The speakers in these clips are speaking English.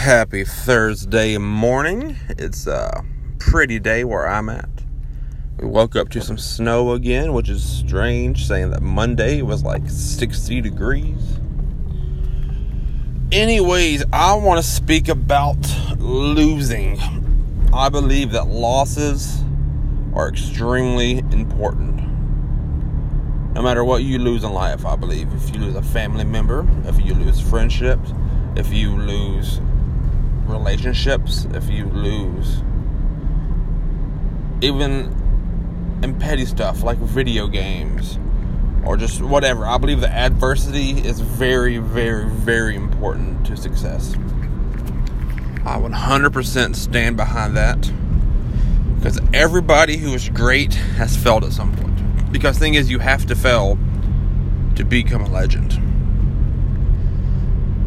Happy Thursday morning. It's a pretty day where I'm at. We woke up to some snow again, which is strange, saying that Monday was like 60 degrees. Anyways, I want to speak about losing. I believe that losses are extremely important. No matter what you lose in life, I believe. If you lose a family member, if you lose friendships, if you lose relationships, if you lose even in petty stuff like video games or just whatever, I believe that adversity is very, very, very important to success. I 100% stand behind that because everybody who is great has failed at some point. Because thing is, you have to fail to become a legend.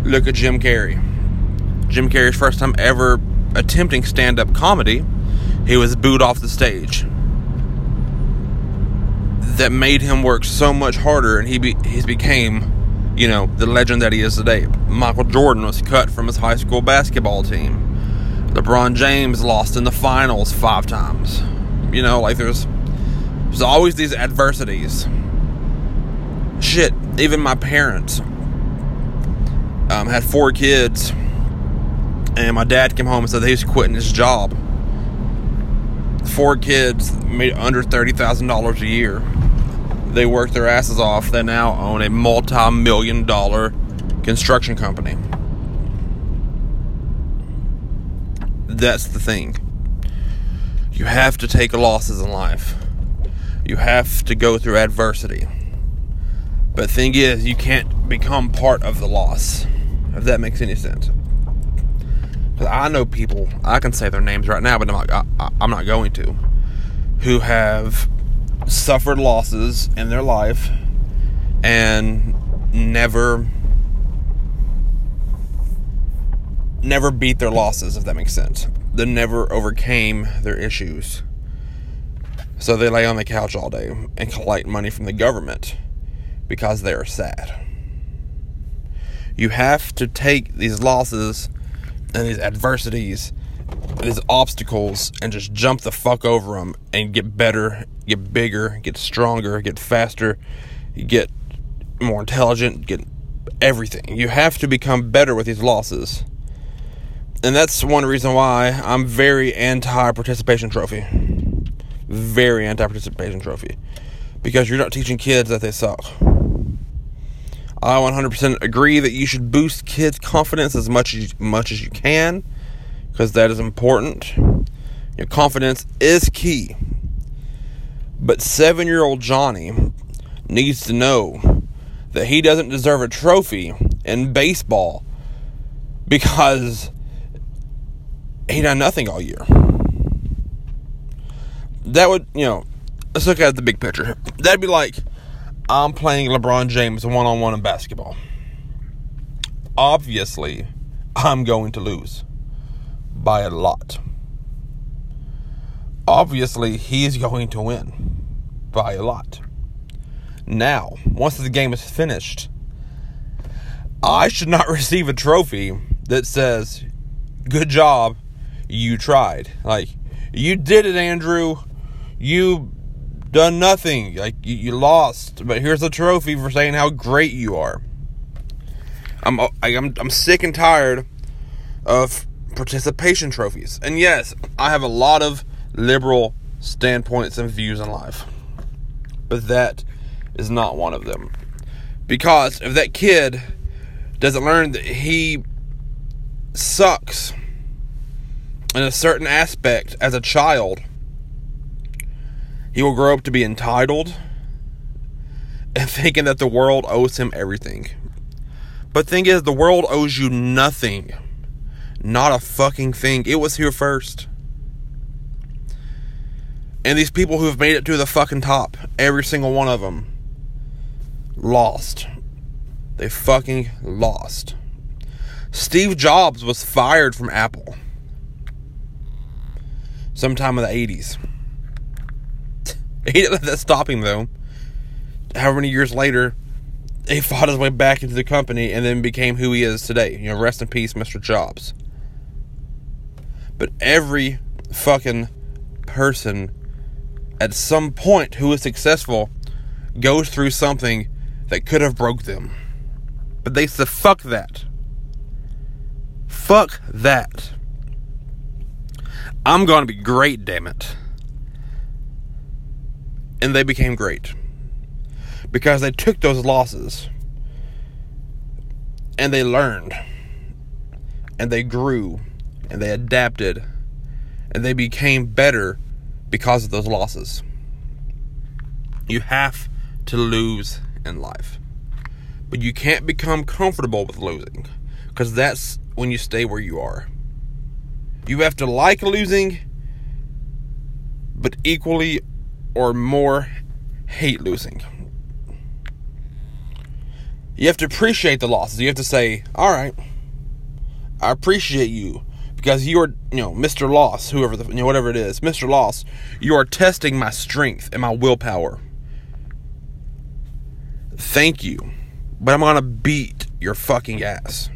Look at Jim Carrey. Jim Carrey's first time ever attempting stand up comedy, he was booed off the stage. That made him work so much harder, and he be, he's became, you know, the legend that he is today. Michael Jordan was cut from his high school basketball team. LeBron James lost in the finals five times. You know, like there's there's always these adversities. Shit, even my parents um, had four kids, and my dad came home and said he was quitting his job. Four kids made under thirty thousand dollars a year. They worked their asses off. They now own a multi-million dollar construction company. That's the thing. You have to take losses in life. You have to go through adversity. But thing is, you can't become part of the loss. If that makes any sense. I know people, I can say their names right now, but I'm not, I, I'm not going to, who have suffered losses in their life and never never beat their losses, if that makes sense. They never overcame their issues. So they lay on the couch all day and collect money from the government because they are sad. You have to take these losses and these adversities, these obstacles, and just jump the fuck over them and get better, get bigger, get stronger, get faster, get more intelligent, get everything. You have to become better with these losses and that's one reason why I'm very anti participation trophy. Very anti participation trophy. Because you're not teaching kids that they suck. I 100% agree that you should boost kids' confidence as much as much as you can, because that is important. Your confidence is key. But seven year old Johnny needs to know that he doesn't deserve a trophy in baseball because he done nothing all year. That would, you know, let's look at the big picture. That'd be like I'm playing LeBron James one on one in basketball. Obviously, I'm going to lose by a lot. Obviously, he's going to win by a lot. Now, once the game is finished, I should not receive a trophy that says, Good job, you tried. Like, you did it, Andrew. You done nothing. Like, you, you lost. But here's a trophy for saying how great you are. I'm, uh, I'm, I'm sick and tired of participation trophies. And yes, I have a lot of liberal standpoints and views in life. But that is not one of them. Because if that kid doesn't learn that he sucks in a certain aspect as a child, he will grow up to be entitled and thinking that the world owes him everything. But thing is, the world owes you nothing. Not a fucking thing. It was here first. And these people who have made it to the fucking top, every single one of them, lost. They fucking lost. Steve Jobs was fired from Apple sometime in the 80s. He didn't let that stop him, though. However many years later, he fought his way back into the company and then became who he is today. You know, rest in peace, Mr. Jobs. But every fucking person at some point who is successful goes through something that could have broke them. But they said, fuck that. Fuck that. I'm going to be great, damn it. And they became great. Because they took those losses and they learned and they grew and they adapted and they became better because of those losses. You have to lose in life. But you can't become comfortable with losing because that's when you stay where you are. You have to like losing, but equally or more hate losing. You have to appreciate the losses. You have to say, all right, I appreciate you because you are, you know, Mr. Loss, whoever the, you know, whatever it is, Mr. Loss, you are testing my strength and my willpower. Thank you, but I'm gonna beat your fucking ass.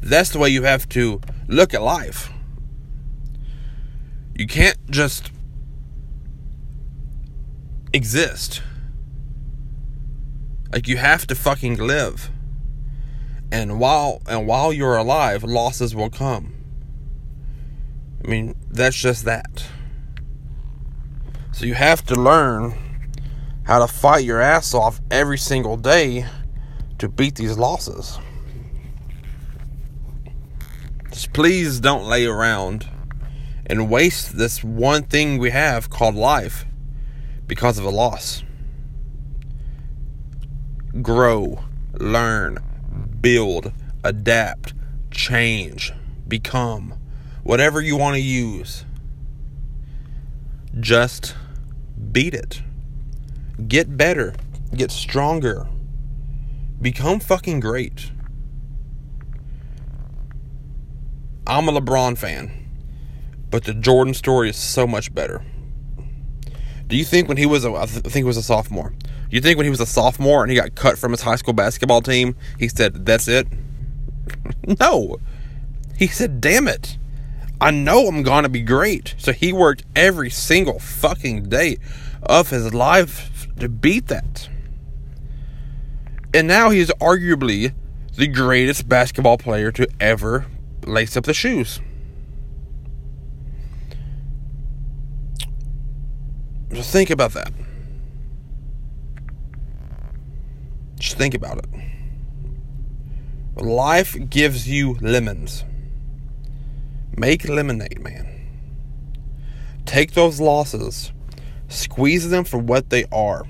That's the way you have to look at life. You can't just exist. Like you have to fucking live. And while and while you're alive, losses will come. I mean, that's just that. So you have to learn how to fight your ass off every single day to beat these losses. Just please don't lay around and waste this one thing we have called life because of a loss. Grow, learn, build, adapt, change, become, whatever you want to use. Just beat it. Get better, get stronger, become fucking great. I'm a LeBron fan, but the Jordan story is so much better. Do you think when he was a, I think he was a sophomore, Do you think when he was a sophomore and he got cut from his high school basketball team, he said, That's it? no. He said, Damn it. I know I'm to be great. So he worked every single fucking day of his life to beat that. And now he's arguably the greatest basketball player to ever lace up the shoes. Just think about that. Just think about it. Life gives you lemons. Make lemonade, man. Take those losses, squeeze them for what they are.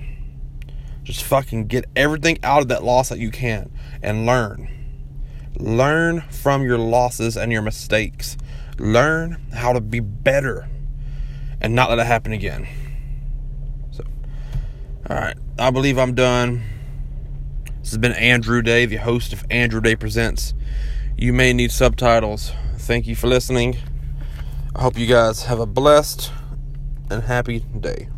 Just fucking get everything out of that loss that you can and learn. Learn from your losses and your mistakes. Learn how to be better and not let it happen again. All right, I believe I'm done. This has been Andrew Day, the host of Andrew Day Presents. You may need subtitles. Thank you for listening. I hope you guys have a blessed and happy day.